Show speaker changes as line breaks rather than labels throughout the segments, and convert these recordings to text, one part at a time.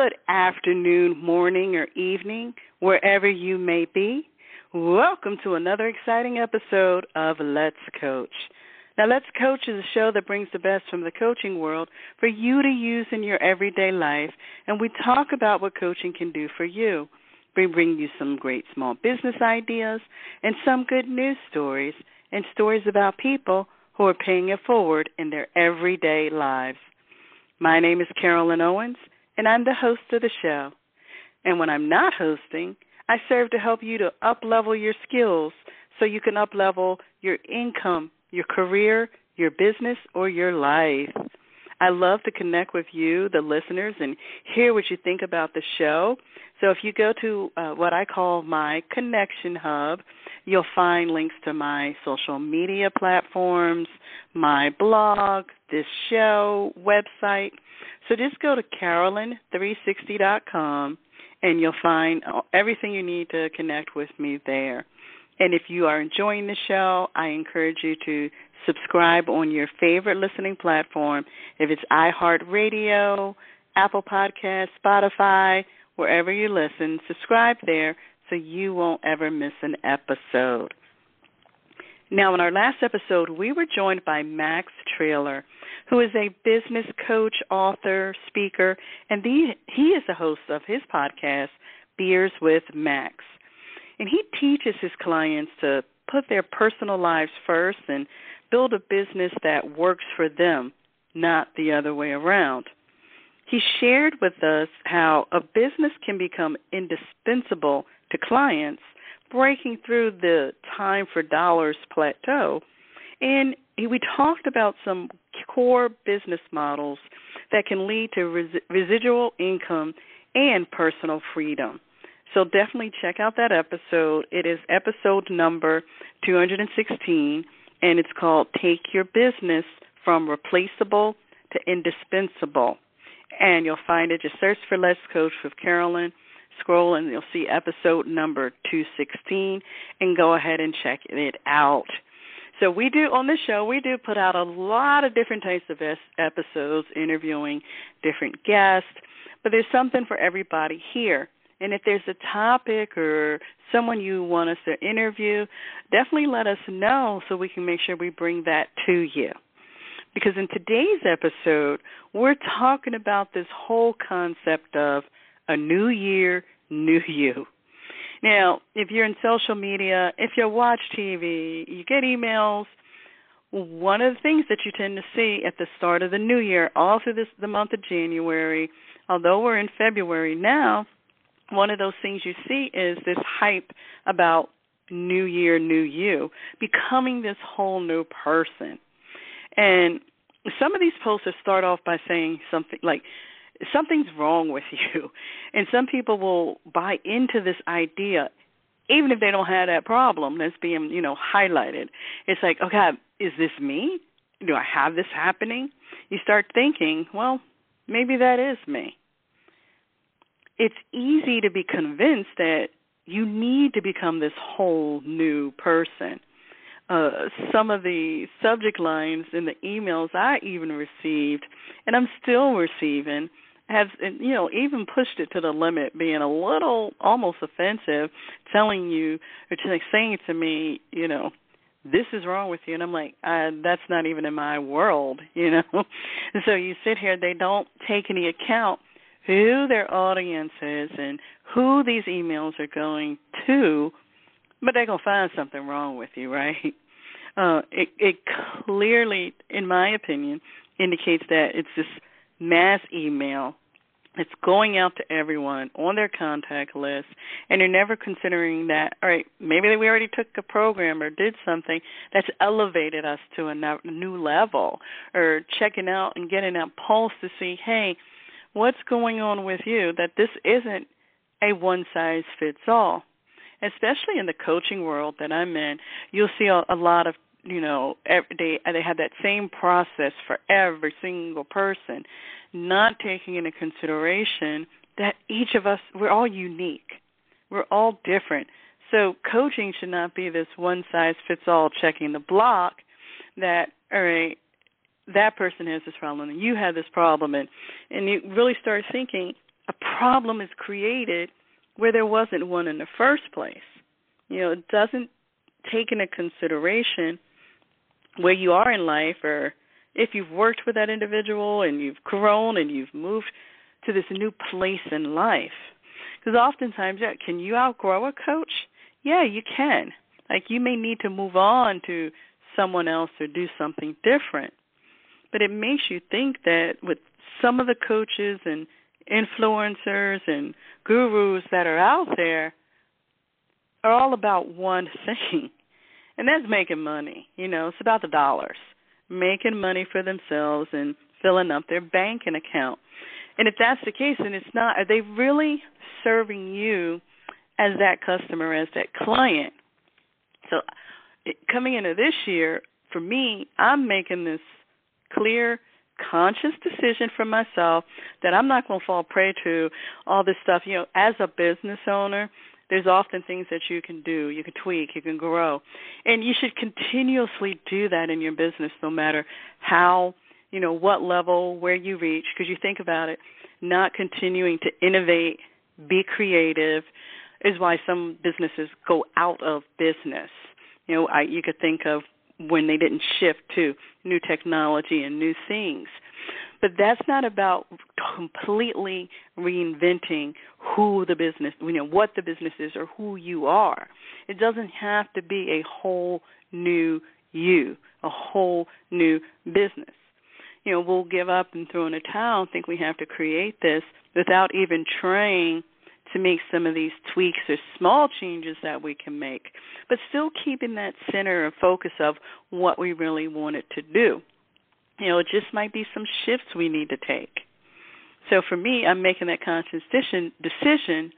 Good afternoon, morning, or evening, wherever you may be. Welcome to another exciting episode of Let's Coach. Now, Let's Coach is a show that brings the best from the coaching world for you to use in your everyday life, and we talk about what coaching can do for you. We bring you some great small business ideas and some good news stories and stories about people who are paying it forward in their everyday lives. My name is Carolyn Owens and I'm the host of the show. And when I'm not hosting, I serve to help you to up level your skills so you can up level your income, your career, your business, or your life. I love to connect with you, the listeners, and hear what you think about the show. So if you go to uh, what I call my connection hub, you'll find links to my social media platforms, my blog, this show, website. So just go to carolyn360.com and you'll find everything you need to connect with me there. And if you are enjoying the show, I encourage you to subscribe on your favorite listening platform. If it's iHeartRadio, Apple Podcast, Spotify, wherever you listen, subscribe there so you won't ever miss an episode. Now, in our last episode, we were joined by Max Traylor, who is a business coach, author, speaker, and the, he is the host of his podcast, Beers with Max. And he teaches his clients to put their personal lives first and build a business that works for them, not the other way around. He shared with us how a business can become indispensable to clients, breaking through the time for dollars plateau. And we talked about some core business models that can lead to res- residual income and personal freedom. So definitely check out that episode. It is episode number 216, and it's called Take Your Business from Replaceable to Indispensable. And you'll find it. Just search for Let's Coach with Carolyn. Scroll and you'll see episode number 216 and go ahead and check it out. So we do on this show, we do put out a lot of different types of episodes, interviewing different guests, but there's something for everybody here. And if there's a topic or someone you want us to interview, definitely let us know so we can make sure we bring that to you. Because in today's episode, we're talking about this whole concept of a new year, new you. Now, if you're in social media, if you watch TV, you get emails. One of the things that you tend to see at the start of the new year, all through this the month of January, although we're in February now, one of those things you see is this hype about new year, new you, becoming this whole new person. And some of these posts start off by saying something like something's wrong with you. And some people will buy into this idea even if they don't have that problem that's being, you know, highlighted. It's like, okay, is this me? Do I have this happening? You start thinking, well, maybe that is me. It's easy to be convinced that you need to become this whole new person uh, some of the subject lines in the emails I even received, and I'm still receiving, have you know even pushed it to the limit, being a little almost offensive, telling you or like saying to me, you know, this is wrong with you, and I'm like, uh, that's not even in my world, you know. and so you sit here, they don't take any account who their audience is and who these emails are going to but they're gonna find something wrong with you, right? Uh, it, it clearly, in my opinion, indicates that it's this mass email. It's going out to everyone on their contact list and you're never considering that all right maybe we already took a program or did something that's elevated us to a new level or checking out and getting that pulse to see hey what's going on with you? That this isn't a one size fits all especially in the coaching world that I'm in, you'll see a, a lot of you know every, they they have that same process for every single person, not taking into consideration that each of us we're all unique, we're all different. So coaching should not be this one size fits all checking the block that all right that person has this problem and you have this problem and and you really start thinking a problem is created where there wasn't one in the first place. You know, it doesn't take into consideration where you are in life or if you've worked with that individual and you've grown and you've moved to this new place in life. Because oftentimes, yeah, can you outgrow a coach? Yeah, you can. Like you may need to move on to someone else or do something different. But it makes you think that with some of the coaches and influencers and gurus that are out there are all about one thing. And that's making money. You know, it's about the dollars. Making money for themselves and filling up their banking account. And if that's the case, then it's not are they really serving you as that customer, as that client? So coming into this year, for me, I'm making this clear, conscious decision for myself that I'm not going to fall prey to all this stuff. You know, as a business owner, there's often things that you can do. You can tweak, you can grow. And you should continuously do that in your business no matter how, you know, what level, where you reach because you think about it, not continuing to innovate, be creative is why some businesses go out of business you know, I, you could think of when they didn't shift to new technology and new things. But that's not about completely reinventing who the business, you know, what the business is or who you are. It doesn't have to be a whole new you, a whole new business. You know, we'll give up and throw in a towel and think we have to create this without even trying to make some of these tweaks or small changes that we can make, but still keeping that center of focus of what we really wanted to do. You know, it just might be some shifts we need to take. So for me, I'm making that conscious decision, decision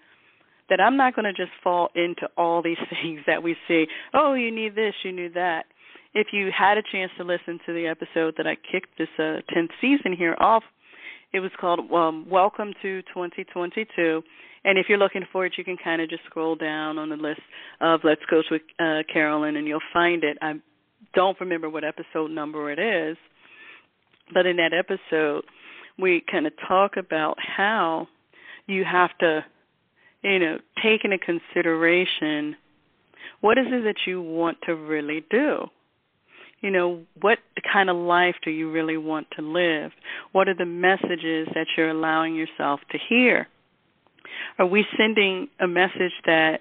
that I'm not going to just fall into all these things that we see. Oh, you need this, you need that. If you had a chance to listen to the episode that I kicked this uh, 10th season here off, it was called um, Welcome to 2022 and if you're looking for it, you can kind of just scroll down on the list of Let's Coach with uh, Carolyn, and you'll find it. I don't remember what episode number it is, but in that episode, we kind of talk about how you have to, you know, take into consideration what is it that you want to really do? You know what kind of life do you really want to live? What are the messages that you're allowing yourself to hear? Are we sending a message that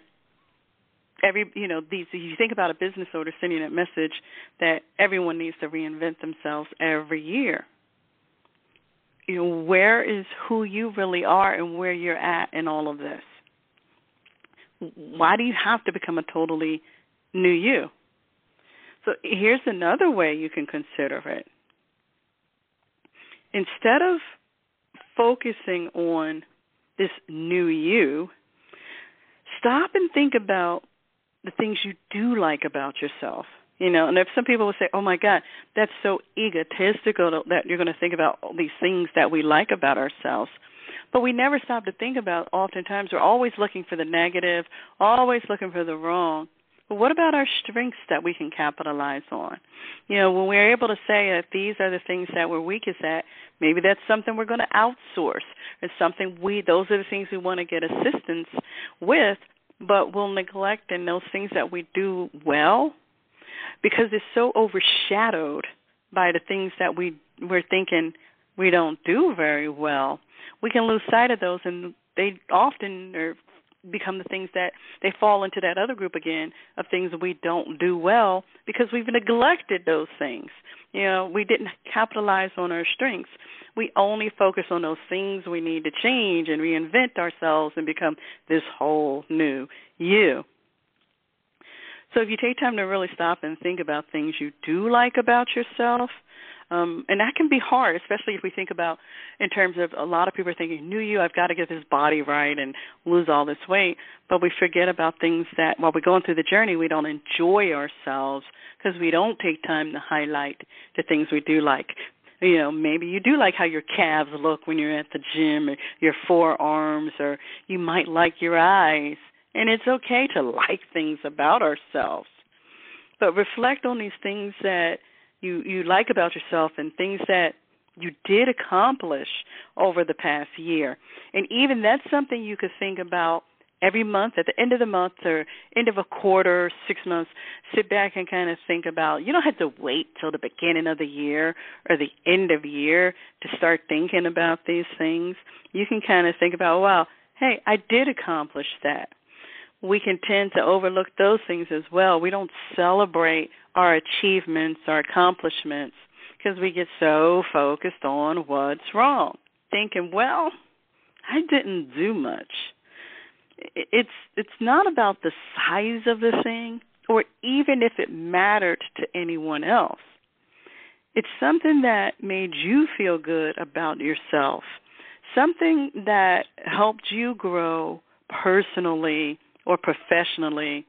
every you know these you think about a business owner sending a message that everyone needs to reinvent themselves every year you know where is who you really are and where you're at in all of this? Why do you have to become a totally new you? So here's another way you can consider it. Instead of focusing on this new you, stop and think about the things you do like about yourself. You know, and if some people will say, "Oh my God, that's so egotistical that you're going to think about all these things that we like about ourselves," but we never stop to think about. Oftentimes, we're always looking for the negative, always looking for the wrong. But what about our strengths that we can capitalize on? You know, when we're able to say that these are the things that we're weakest at, maybe that's something we're going to outsource. It's something we those are the things we want to get assistance with, but we'll neglect in those things that we do well because it's so overshadowed by the things that we we're thinking we don't do very well. We can lose sight of those and they often are become the things that they fall into that other group again of things we don't do well because we've neglected those things. You know, we didn't capitalize on our strengths. We only focus on those things we need to change and reinvent ourselves and become this whole new you. So if you take time to really stop and think about things you do like about yourself, um, and that can be hard, especially if we think about in terms of a lot of people are thinking, new you, I've got to get this body right and lose all this weight. But we forget about things that while we're going through the journey, we don't enjoy ourselves because we don't take time to highlight the things we do like. You know, maybe you do like how your calves look when you're at the gym or your forearms, or you might like your eyes. And it's okay to like things about ourselves. But reflect on these things that you you like about yourself and things that you did accomplish over the past year. And even that's something you could think about every month at the end of the month or end of a quarter, six months, sit back and kind of think about. You don't have to wait till the beginning of the year or the end of year to start thinking about these things. You can kind of think about, wow, hey, I did accomplish that. We can tend to overlook those things as well. We don't celebrate our achievements, our accomplishments, because we get so focused on what's wrong, thinking, well, I didn't do much it's it's not about the size of the thing or even if it mattered to anyone else. It's something that made you feel good about yourself, something that helped you grow personally or professionally,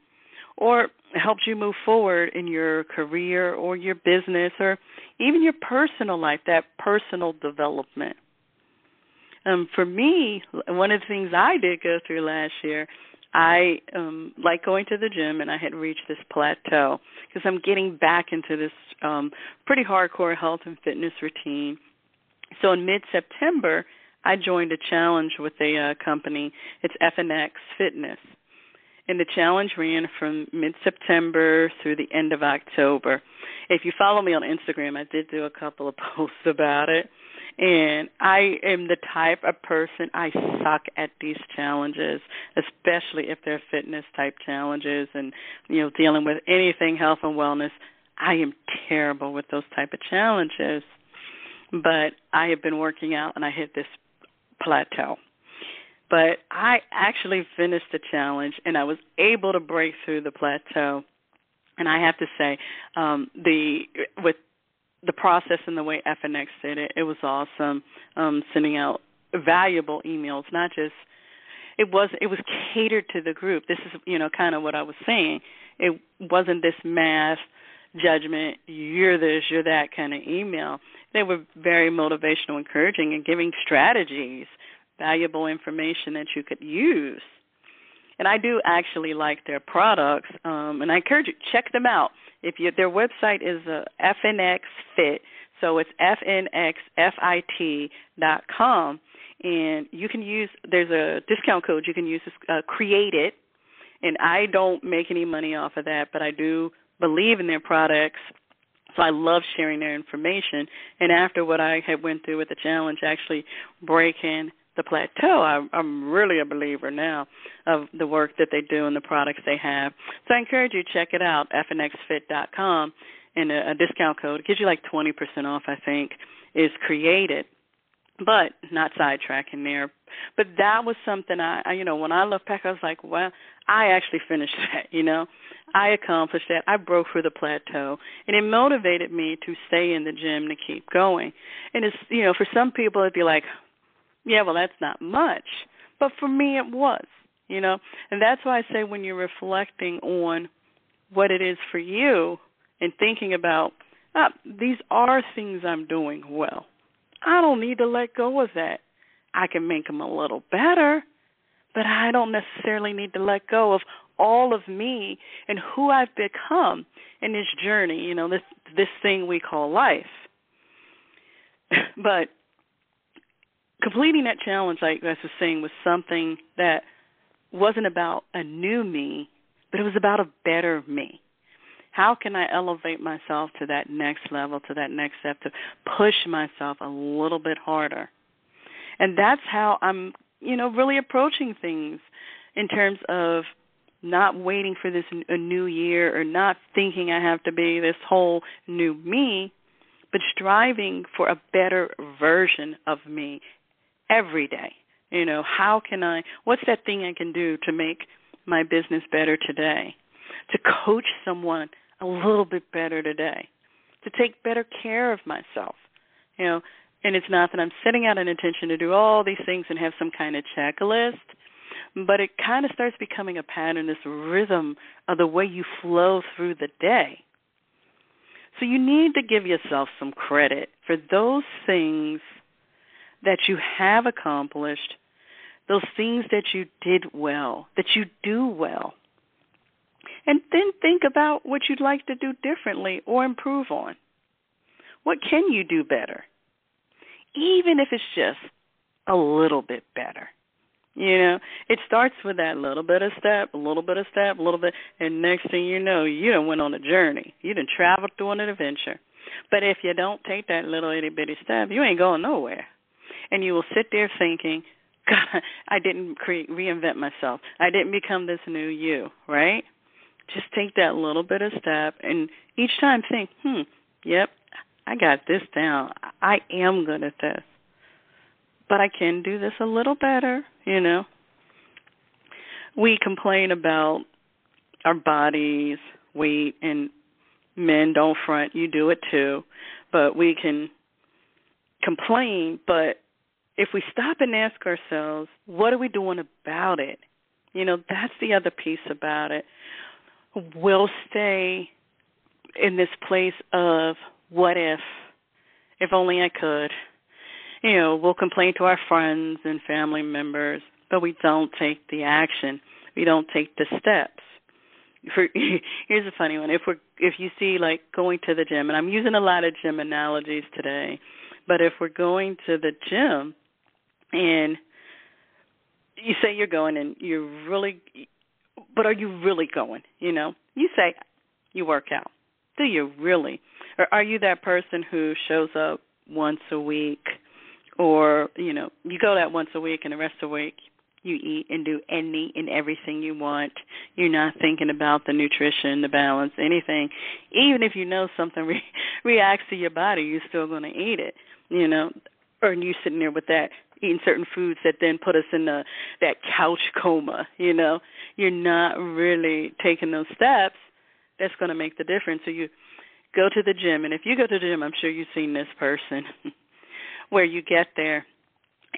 or helped you move forward in your career or your business or even your personal life, that personal development um, for me, one of the things I did go through last year, I um like going to the gym and I had reached this plateau because I'm getting back into this um pretty hardcore health and fitness routine. So in mid-September, I joined a challenge with a uh, company. It's FNX Fitness. And the challenge ran from mid-September through the end of October. If you follow me on Instagram, I did do a couple of posts about it and I am the type of person I suck at these challenges, especially if they're fitness type challenges and you know dealing with anything health and wellness. I am terrible with those type of challenges. But I have been working out and I hit this plateau. But I actually finished the challenge and I was able to break through the plateau. And I have to say, um, the with the process and the way FNX did it, it was awesome. Um, sending out valuable emails, not just it was it was catered to the group. This is you know kind of what I was saying. It wasn't this mass judgment. You're this, you're that kind of email. They were very motivational, encouraging, and giving strategies, valuable information that you could use. And I do actually like their products, um, and I encourage you check them out. If you, their website is uh, FNX Fit, so it's fnxfit dot com, and you can use. There's a discount code you can use. to Uh, create it, and I don't make any money off of that, but I do believe in their products. So I love sharing their information. And after what I had went through with the challenge, actually breaking the plateau, I, I'm really a believer now of the work that they do and the products they have. So I encourage you to check it out, fnxfit.com, and a, a discount code. It gives you like 20% off, I think, is created. But not sidetracking there. But that was something I, I, you know, when I look back, I was like, well, I actually finished that, you know. I accomplished that. I broke through the plateau, and it motivated me to stay in the gym to keep going. And it's, you know, for some people it'd be like, yeah, well, that's not much. But for me, it was, you know. And that's why I say when you're reflecting on what it is for you and thinking about, ah, these are things I'm doing well. I don't need to let go of that. I can make them a little better, but I don't necessarily need to let go of all of me and who I've become in this journey, you know, this this thing we call life. but completing that challenge, like I was saying, was something that wasn't about a new me, but it was about a better me. How can I elevate myself to that next level, to that next step, to push myself a little bit harder? And that's how I'm, you know, really approaching things in terms of not waiting for this a new year or not thinking I have to be this whole new me, but striving for a better version of me every day. You know, how can I, what's that thing I can do to make my business better today? To coach someone a little bit better today? To take better care of myself? You know, and it's not that I'm setting out an intention to do all these things and have some kind of checklist, but it kind of starts becoming a pattern, this rhythm of the way you flow through the day. So you need to give yourself some credit for those things that you have accomplished, those things that you did well, that you do well. And then think about what you'd like to do differently or improve on. What can you do better? even if it's just a little bit better. You know, it starts with that little bit of step, a little bit of step, a little bit, and next thing you know, you done went on a journey. You done traveled through an adventure. But if you don't take that little itty bitty step, you ain't going nowhere. And you will sit there thinking, God, I didn't create, reinvent myself. I didn't become this new you, right? Just take that little bit of step, and each time think, hmm, yep, I got this down. I am good at this but I can do this a little better, you know. We complain about our bodies, weight, and men don't front, you do it too. But we can complain, but if we stop and ask ourselves, what are we doing about it? You know, that's the other piece about it. We'll stay in this place of what if, if only I could, you know, we'll complain to our friends and family members, but we don't take the action. We don't take the steps. For, here's a funny one. If we're if you see like going to the gym, and I'm using a lot of gym analogies today, but if we're going to the gym and you say you're going and you're really but are you really going? You know, you say you work out. Do you really? Or are you that person who shows up once a week or you know you go that once a week and the rest of the week you eat and do any and everything you want you're not thinking about the nutrition the balance anything even if you know something re- reacts to your body you're still going to eat it you know or you sitting there with that eating certain foods that then put us in the that couch coma you know? You're not really taking those steps that's going to make the difference. So you go to the gym and if you go to the gym i'm sure you've seen this person where you get there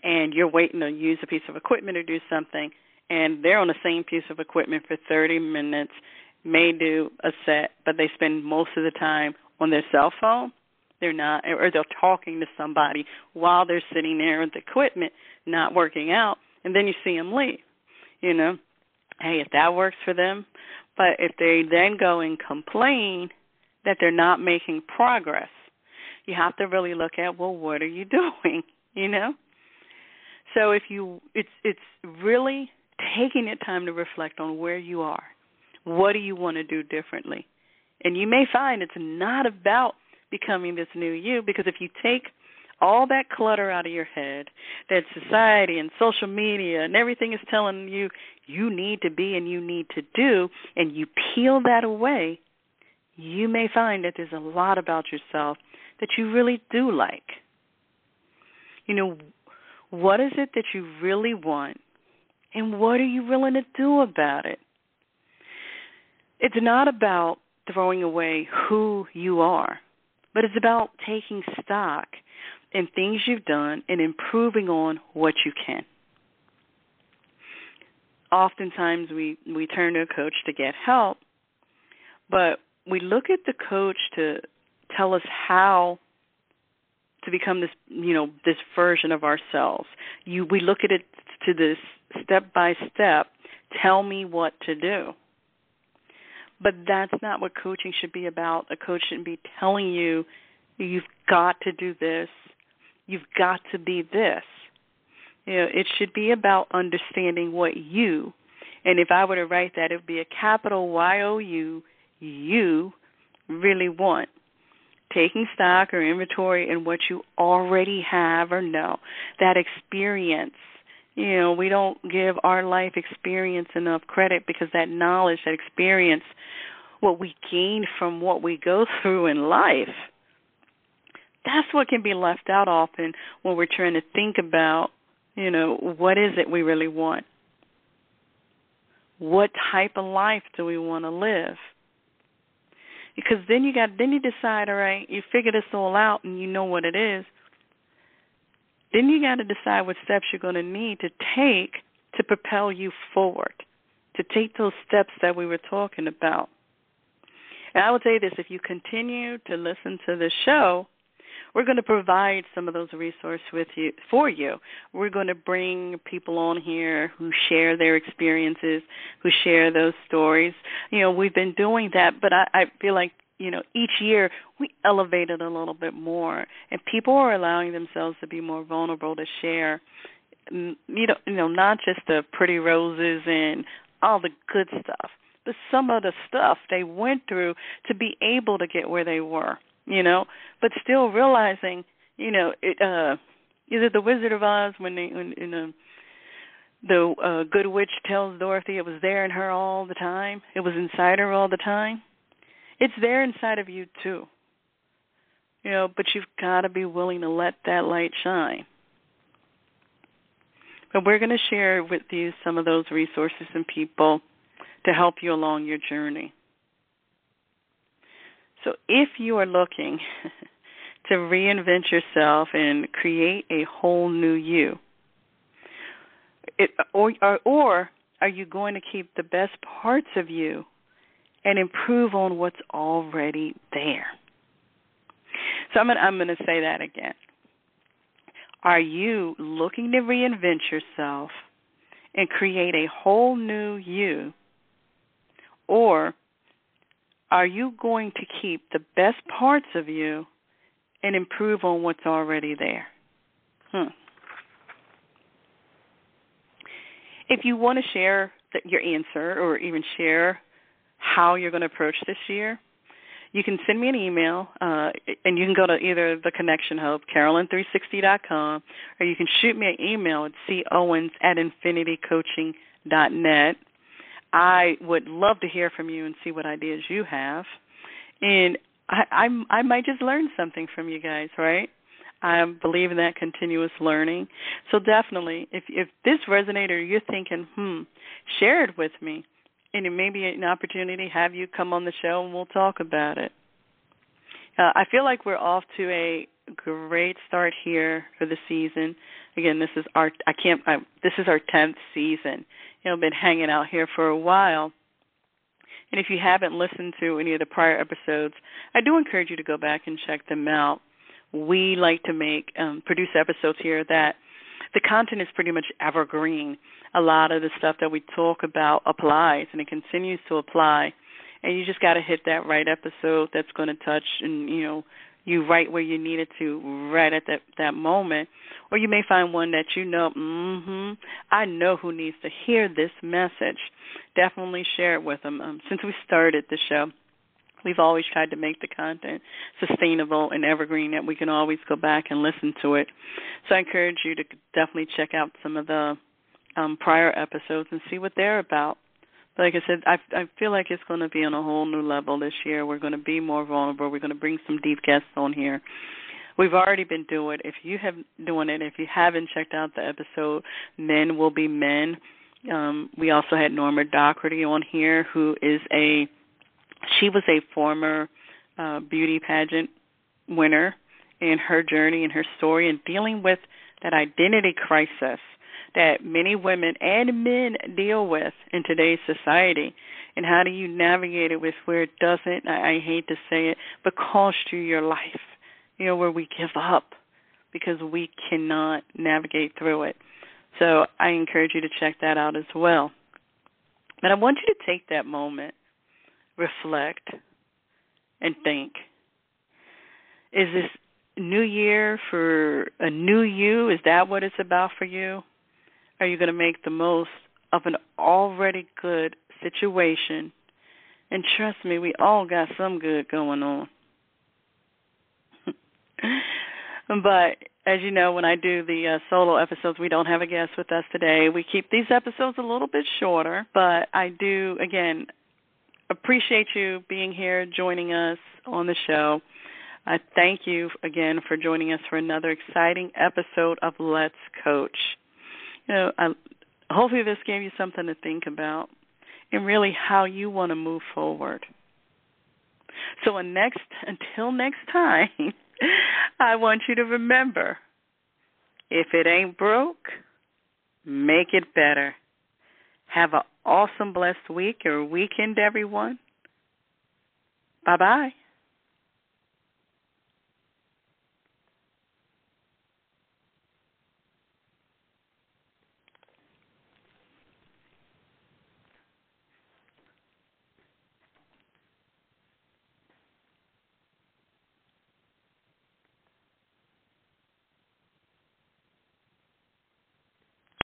and you're waiting to use a piece of equipment or do something and they're on the same piece of equipment for 30 minutes may do a set but they spend most of the time on their cell phone they're not or they're talking to somebody while they're sitting there with the equipment not working out and then you see them leave you know? Hey if that works for them. But if they then go and complain that they're not making progress you have to really look at well what are you doing you know? So if you it's it's really taking the time to reflect on where you are. What do you want to do differently? And you may find it's not about becoming this new you because if you take all that clutter out of your head that society and social media and everything is telling you you need to be and you need to do and you peel that away you may find that there's a lot about yourself that you really do like. You know, what is it that you really want and what are you willing to do about it? It's not about throwing away who you are, but it's about taking stock in things you've done and improving on what you can. Oftentimes we we turn to a coach to get help, but we look at the coach to tell us how to become this you know this version of ourselves. You we look at it to this step by step. Tell me what to do but that's not what coaching should be about. A coach shouldn't be telling you you've got to do this. You've got to be this. You know it should be about understanding what you and if i were to write that it would be a capital y o u you really want taking stock or inventory in what you already have or know, that experience. You know, we don't give our life experience enough credit because that knowledge, that experience, what we gain from what we go through in life, that's what can be left out often when we're trying to think about, you know, what is it we really want? What type of life do we want to live? because then you got then you decide all right you figure this all out and you know what it is then you got to decide what steps you're going to need to take to propel you forward to take those steps that we were talking about and i will tell you this if you continue to listen to the show we're going to provide some of those resources with you for you. We're going to bring people on here who share their experiences, who share those stories. You know, we've been doing that, but I, I feel like you know, each year we elevated a little bit more, and people are allowing themselves to be more vulnerable to share. You know, you know, not just the pretty roses and all the good stuff, but some of the stuff they went through to be able to get where they were. You know, but still realizing, you know, it, uh, is it the Wizard of Oz when they when in a the uh, good witch tells Dorothy it was there in her all the time. It was inside her all the time. It's there inside of you too. You know, but you've got to be willing to let that light shine. But we're going to share with you some of those resources and people to help you along your journey. So if you are looking to reinvent yourself and create a whole new you, it, or, or or are you going to keep the best parts of you and improve on what's already there? So I'm going to say that again. Are you looking to reinvent yourself and create a whole new you? Or are you going to keep the best parts of you and improve on what's already there? Hmm. If you want to share your answer or even share how you're going to approach this year, you can send me an email, uh, and you can go to either the Connection Hub, Carolyn360.com, or you can shoot me an email at cowens at infinitycoaching.net. I would love to hear from you and see what ideas you have, and I, I, I might just learn something from you guys, right? I believe in that continuous learning. So definitely, if if this resonator, you're thinking, hmm, share it with me, and it may be an opportunity have you come on the show and we'll talk about it. Uh, I feel like we're off to a great start here for the season. Again, this is our I can't I, this is our tenth season. You know, been hanging out here for a while. And if you haven't listened to any of the prior episodes, I do encourage you to go back and check them out we like to make um, produce episodes here that the content is pretty much evergreen. A lot of the stuff that we talk about applies and it continues to apply. And you just got to hit that right episode that's going to touch and you know you right where you need it to right at that that moment or you may find one that you know mhm I know who needs to hear this message definitely share it with them um, since we started the show We've always tried to make the content sustainable and evergreen that we can always go back and listen to it. So I encourage you to definitely check out some of the um, prior episodes and see what they're about. But like I said, I, I feel like it's going to be on a whole new level this year. We're going to be more vulnerable. We're going to bring some deep guests on here. We've already been doing it. If you have doing it, if you haven't checked out the episode, Men Will Be Men. Um, we also had Norma Doherty on here, who is a she was a former uh, beauty pageant winner in her journey and her story and dealing with that identity crisis that many women and men deal with in today's society. And how do you navigate it with where it doesn't, I, I hate to say it, but cost you your life? You know, where we give up because we cannot navigate through it. So I encourage you to check that out as well. But I want you to take that moment reflect, and think. Is this new year for a new you? Is that what it's about for you? Are you going to make the most of an already good situation? And trust me, we all got some good going on. but as you know, when I do the uh, solo episodes, we don't have a guest with us today. We keep these episodes a little bit shorter, but I do, again, appreciate you being here, joining us on the show. I thank you again for joining us for another exciting episode of Let's Coach. You know, I, hopefully this gave you something to think about and really how you want to move forward. So, next, until next time, I want you to remember if it ain't broke, make it better. Have an awesome, blessed week or weekend, everyone. Bye bye.